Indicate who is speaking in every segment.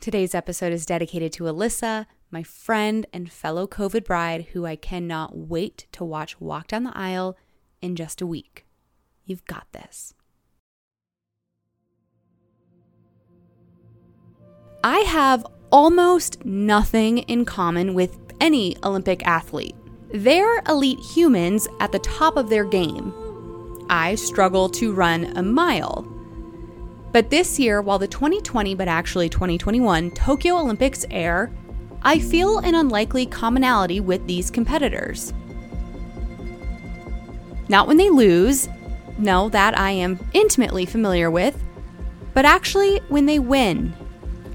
Speaker 1: Today's episode is dedicated to Alyssa, my friend and fellow COVID bride, who I cannot wait to watch walk down the aisle in just a week. You've got this. I have almost nothing in common with any Olympic athlete. They're elite humans at the top of their game. I struggle to run a mile. But this year, while the 2020 but actually 2021 Tokyo Olympics air, I feel an unlikely commonality with these competitors. Not when they lose, no, that I am intimately familiar with, but actually when they win.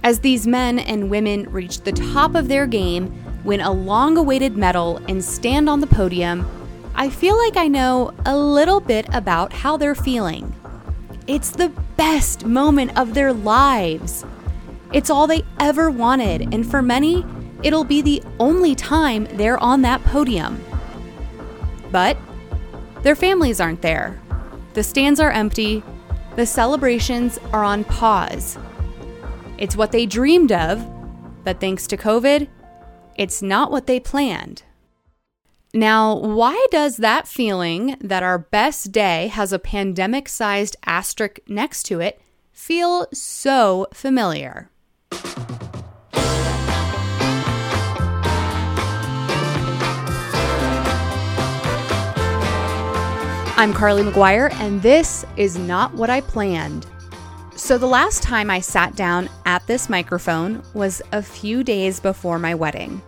Speaker 1: As these men and women reach the top of their game, win a long awaited medal, and stand on the podium, I feel like I know a little bit about how they're feeling. It's the best moment of their lives. It's all they ever wanted, and for many, it'll be the only time they're on that podium. But their families aren't there. The stands are empty. The celebrations are on pause. It's what they dreamed of, but thanks to COVID, it's not what they planned. Now, why does that feeling that our best day has a pandemic sized asterisk next to it feel so familiar? I'm Carly McGuire, and this is not what I planned. So, the last time I sat down at this microphone was a few days before my wedding.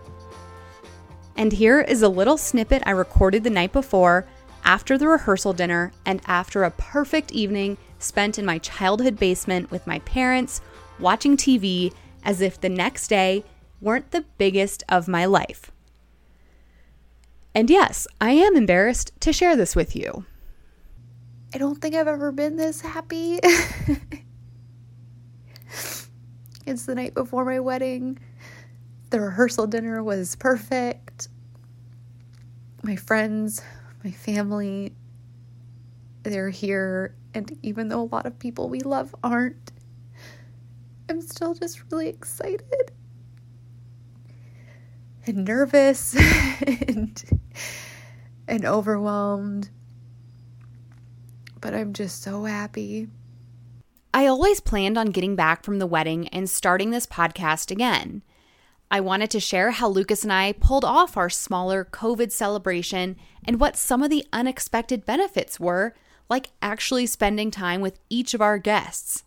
Speaker 1: And here is a little snippet I recorded the night before, after the rehearsal dinner, and after a perfect evening spent in my childhood basement with my parents, watching TV as if the next day weren't the biggest of my life. And yes, I am embarrassed to share this with you.
Speaker 2: I don't think I've ever been this happy. it's the night before my wedding. The rehearsal dinner was perfect. My friends, my family, they're here. And even though a lot of people we love aren't, I'm still just really excited and nervous and, and overwhelmed but I'm just so happy.
Speaker 1: I always planned on getting back from the wedding and starting this podcast again. I wanted to share how Lucas and I pulled off our smaller COVID celebration and what some of the unexpected benefits were, like actually spending time with each of our guests,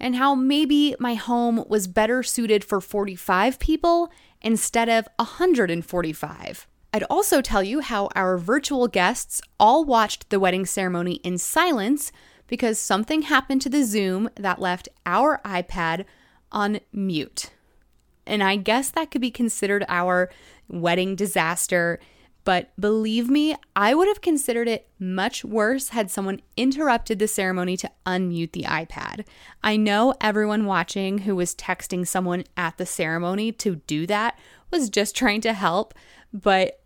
Speaker 1: and how maybe my home was better suited for 45 people instead of 145. I'd also tell you how our virtual guests all watched the wedding ceremony in silence because something happened to the Zoom that left our iPad on mute. And I guess that could be considered our wedding disaster. But believe me, I would have considered it much worse had someone interrupted the ceremony to unmute the iPad. I know everyone watching who was texting someone at the ceremony to do that was just trying to help, but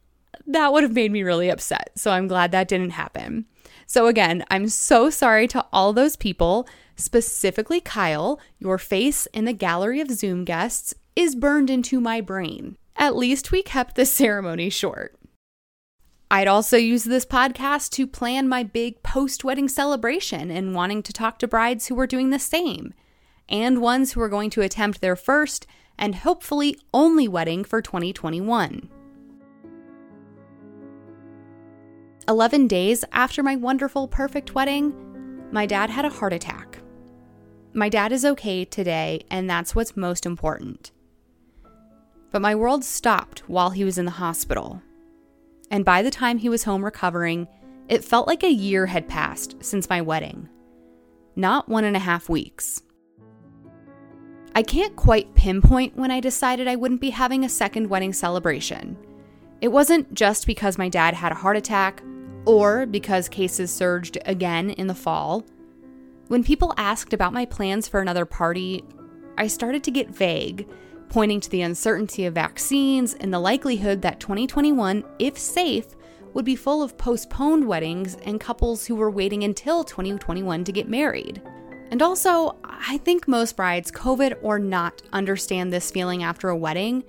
Speaker 1: that would have made me really upset. So I'm glad that didn't happen. So, again, I'm so sorry to all those people, specifically Kyle. Your face in the gallery of Zoom guests is burned into my brain. At least we kept the ceremony short. I'd also use this podcast to plan my big post wedding celebration and wanting to talk to brides who were doing the same, and ones who are going to attempt their first and hopefully only wedding for 2021. 11 days after my wonderful, perfect wedding, my dad had a heart attack. My dad is okay today, and that's what's most important. But my world stopped while he was in the hospital. And by the time he was home recovering, it felt like a year had passed since my wedding. Not one and a half weeks. I can't quite pinpoint when I decided I wouldn't be having a second wedding celebration. It wasn't just because my dad had a heart attack or because cases surged again in the fall. When people asked about my plans for another party, I started to get vague, pointing to the uncertainty of vaccines and the likelihood that 2021, if safe, would be full of postponed weddings and couples who were waiting until 2021 to get married. And also, I think most brides, COVID or not, understand this feeling after a wedding.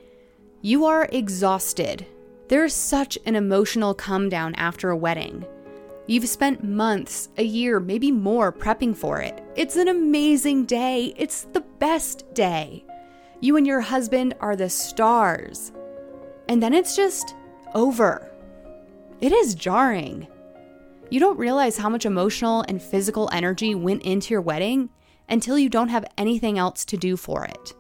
Speaker 1: You are exhausted. There's such an emotional come down after a wedding. You've spent months, a year, maybe more prepping for it. It's an amazing day. It's the best day. You and your husband are the stars. And then it's just over. It is jarring. You don't realize how much emotional and physical energy went into your wedding until you don't have anything else to do for it.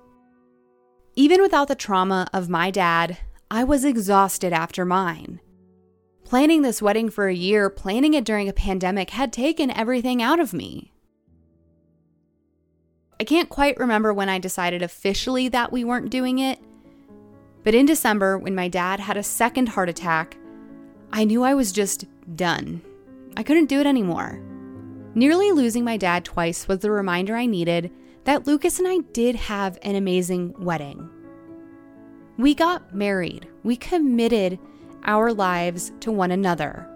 Speaker 1: Even without the trauma of my dad, I was exhausted after mine. Planning this wedding for a year, planning it during a pandemic, had taken everything out of me. I can't quite remember when I decided officially that we weren't doing it, but in December, when my dad had a second heart attack, I knew I was just done. I couldn't do it anymore. Nearly losing my dad twice was the reminder I needed that Lucas and I did have an amazing wedding. We got married, we committed our lives to one another.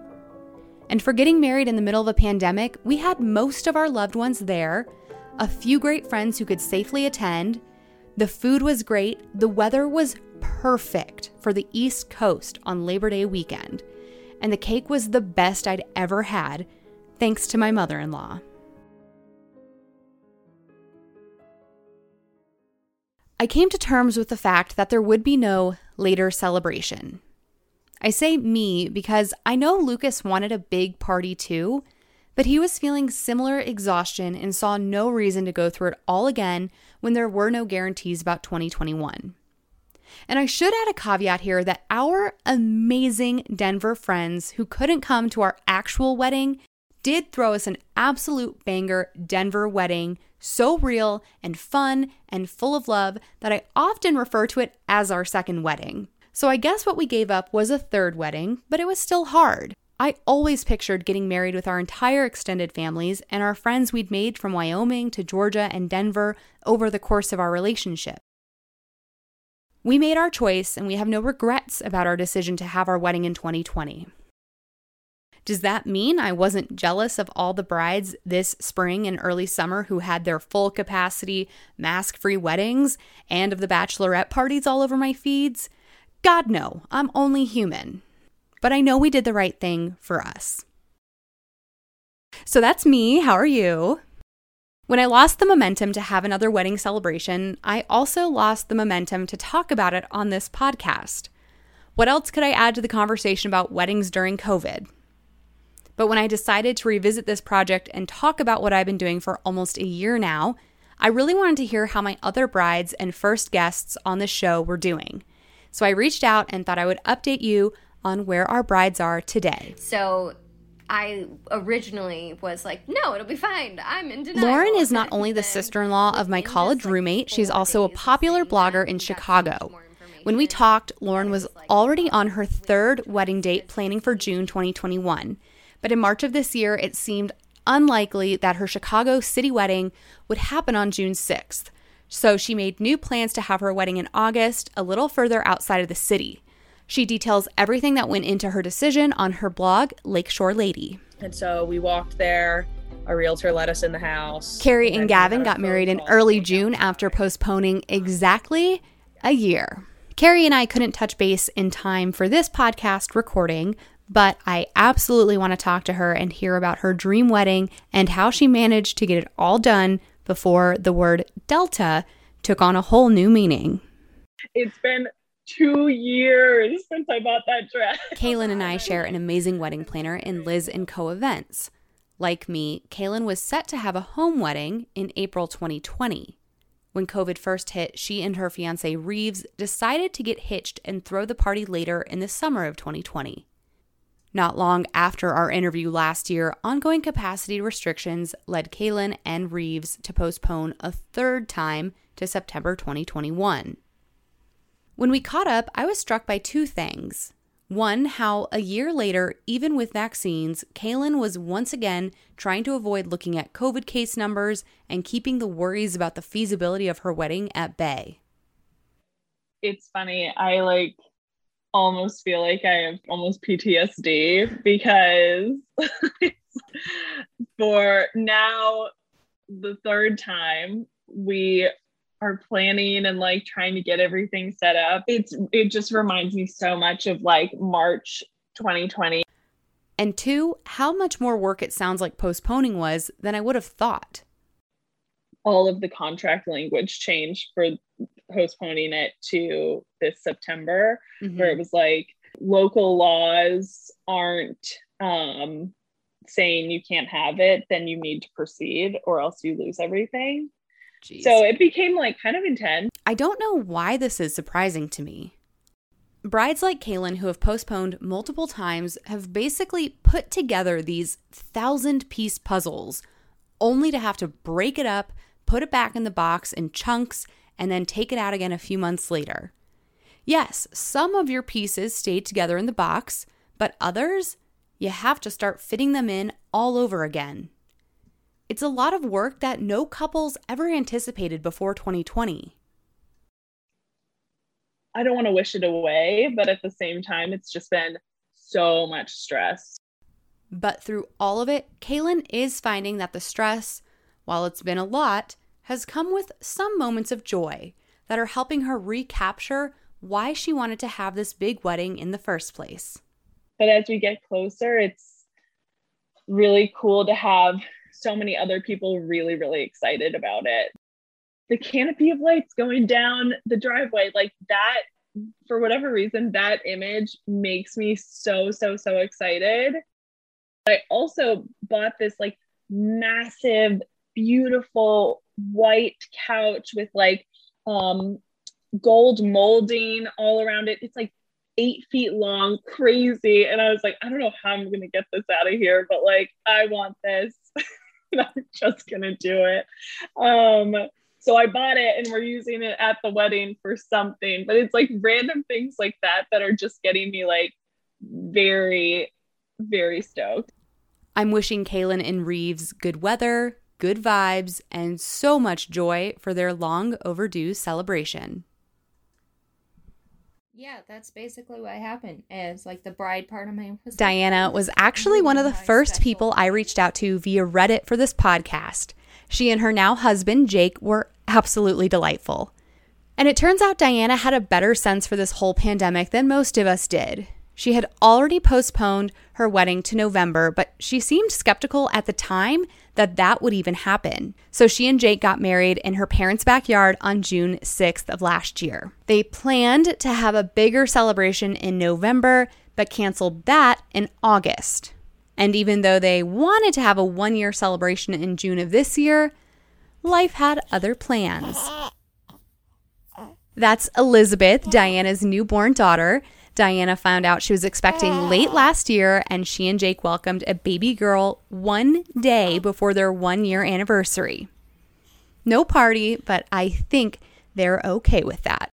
Speaker 1: And for getting married in the middle of a pandemic, we had most of our loved ones there, a few great friends who could safely attend. The food was great, the weather was perfect for the East Coast on Labor Day weekend and the cake was the best I'd ever had, thanks to my mother in law. I came to terms with the fact that there would be no later celebration. I say me because I know Lucas wanted a big party too, but he was feeling similar exhaustion and saw no reason to go through it all again when there were no guarantees about 2021. And I should add a caveat here that our amazing Denver friends who couldn't come to our actual wedding did throw us an absolute banger Denver wedding, so real and fun and full of love that I often refer to it as our second wedding. So I guess what we gave up was a third wedding, but it was still hard. I always pictured getting married with our entire extended families and our friends we'd made from Wyoming to Georgia and Denver over the course of our relationship. We made our choice and we have no regrets about our decision to have our wedding in 2020. Does that mean I wasn't jealous of all the brides this spring and early summer who had their full capacity, mask free weddings and of the bachelorette parties all over my feeds? God, no, I'm only human. But I know we did the right thing for us. So that's me. How are you? When I lost the momentum to have another wedding celebration, I also lost the momentum to talk about it on this podcast. What else could I add to the conversation about weddings during COVID? But when I decided to revisit this project and talk about what I've been doing for almost a year now, I really wanted to hear how my other brides and first guests on the show were doing. So I reached out and thought I would update you on where our brides are today.
Speaker 3: So I originally was like, no, it'll be fine. I'm in denial.
Speaker 1: Lauren is not only the sister in law of my college roommate, she's also a popular blogger in Chicago. When we talked, Lauren was already oh, on her third wedding date planning for June 2021. But in March of this year, it seemed unlikely that her Chicago city wedding would happen on June 6th. So she made new plans to have her wedding in August, a little further outside of the city. She details everything that went into her decision on her blog, Lakeshore Lady.
Speaker 4: And so we walked there. A realtor let us in the house.
Speaker 1: Carrie and Gavin got married in early June after postponing exactly a year. Carrie and I couldn't touch base in time for this podcast recording, but I absolutely want to talk to her and hear about her dream wedding and how she managed to get it all done before the word Delta took on a whole new meaning.
Speaker 4: It's been two years since I bought that dress.
Speaker 1: Kaylin and I share an amazing wedding planner in Liz and Co events. Like me, Kaylin was set to have a home wedding in April 2020. When COVID first hit, she and her fiance Reeves decided to get hitched and throw the party later in the summer of 2020. Not long after our interview last year, ongoing capacity restrictions led Kaylin and Reeves to postpone a third time to September 2021. When we caught up, I was struck by two things. One, how a year later, even with vaccines, Kaylin was once again trying to avoid looking at COVID case numbers and keeping the worries about the feasibility of her wedding at bay.
Speaker 4: It's funny. I like almost feel like I have almost PTSD because for now the third time we are planning and like trying to get everything set up. It's it just reminds me so much of like March 2020.
Speaker 1: And two, how much more work it sounds like postponing was than I would have thought.
Speaker 4: All of the contract language changed for postponing it to this September, mm-hmm. where it was like local laws aren't um, saying you can't have it, then you need to proceed or else you lose everything. Jeez. So it became like kind of intense.
Speaker 1: I don't know why this is surprising to me. Brides like Kaylin, who have postponed multiple times, have basically put together these thousand piece puzzles only to have to break it up, put it back in the box in chunks, and then take it out again a few months later. Yes, some of your pieces stayed together in the box, but others, you have to start fitting them in all over again. It's a lot of work that no couples ever anticipated before 2020.
Speaker 4: I don't want to wish it away, but at the same time, it's just been so much stress.
Speaker 1: But through all of it, Kaylin is finding that the stress, while it's been a lot, has come with some moments of joy that are helping her recapture why she wanted to have this big wedding in the first place.
Speaker 4: But as we get closer, it's really cool to have so many other people really, really excited about it. The canopy of lights going down the driveway, like that, for whatever reason, that image makes me so, so, so excited. I also bought this like massive, beautiful white couch with like um gold molding all around it. It's like eight feet long, crazy. And I was like, I don't know how I'm gonna get this out of here, but like I want this. I'm just gonna do it. Um, so I bought it and we're using it at the wedding for something, but it's like random things like that that are just getting me like very, very stoked.
Speaker 1: I'm wishing Kaylin and Reeves good weather, good vibes, and so much joy for their long overdue celebration.
Speaker 3: Yeah, that's basically what happened. As like the bride part of my
Speaker 1: was Diana was actually one of the first people I reached out to via Reddit for this podcast. She and her now husband Jake were absolutely delightful. And it turns out Diana had a better sense for this whole pandemic than most of us did. She had already postponed her wedding to November, but she seemed skeptical at the time that that would even happen. So she and Jake got married in her parents' backyard on June 6th of last year. They planned to have a bigger celebration in November, but canceled that in August. And even though they wanted to have a one year celebration in June of this year, life had other plans. That's Elizabeth, Diana's newborn daughter. Diana found out she was expecting late ah. last year, and she and Jake welcomed a baby girl one day before their one year anniversary. No party, but I think they're okay with that.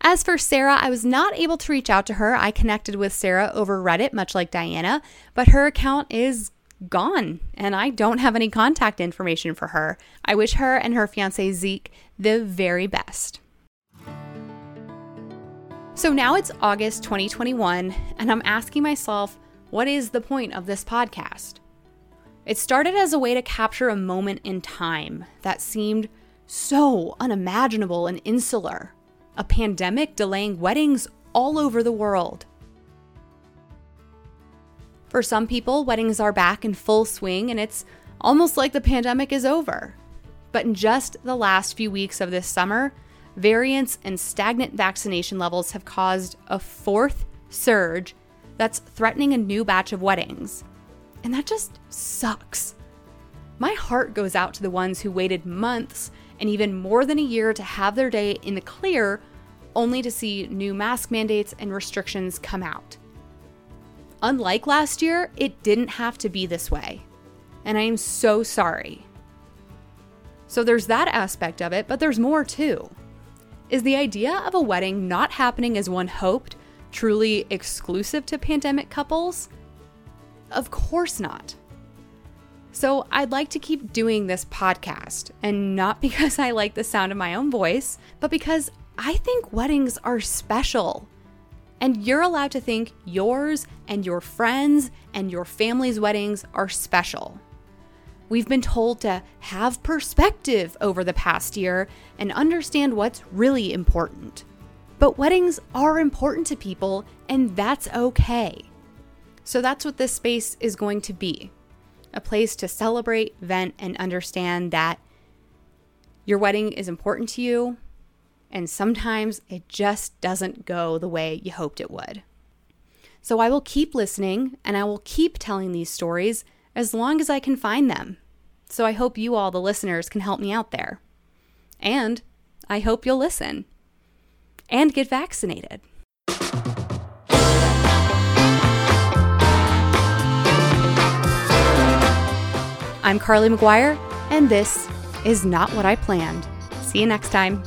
Speaker 1: As for Sarah, I was not able to reach out to her. I connected with Sarah over Reddit, much like Diana, but her account is gone and I don't have any contact information for her. I wish her and her fiance Zeke the very best. So now it's August 2021, and I'm asking myself, what is the point of this podcast? It started as a way to capture a moment in time that seemed so unimaginable and insular a pandemic delaying weddings all over the world. For some people, weddings are back in full swing and it's almost like the pandemic is over. But in just the last few weeks of this summer, variants and stagnant vaccination levels have caused a fourth surge that's threatening a new batch of weddings. And that just sucks. My heart goes out to the ones who waited months and even more than a year to have their day in the clear, only to see new mask mandates and restrictions come out. Unlike last year, it didn't have to be this way. And I am so sorry. So there's that aspect of it, but there's more too. Is the idea of a wedding not happening as one hoped truly exclusive to pandemic couples? Of course not. So, I'd like to keep doing this podcast, and not because I like the sound of my own voice, but because I think weddings are special. And you're allowed to think yours and your friends and your family's weddings are special. We've been told to have perspective over the past year and understand what's really important. But weddings are important to people, and that's okay. So that's what this space is going to be a place to celebrate, vent, and understand that your wedding is important to you, and sometimes it just doesn't go the way you hoped it would. So I will keep listening and I will keep telling these stories as long as I can find them. So I hope you all, the listeners, can help me out there. And I hope you'll listen and get vaccinated. I'm Carly McGuire, and this is Not What I Planned. See you next time.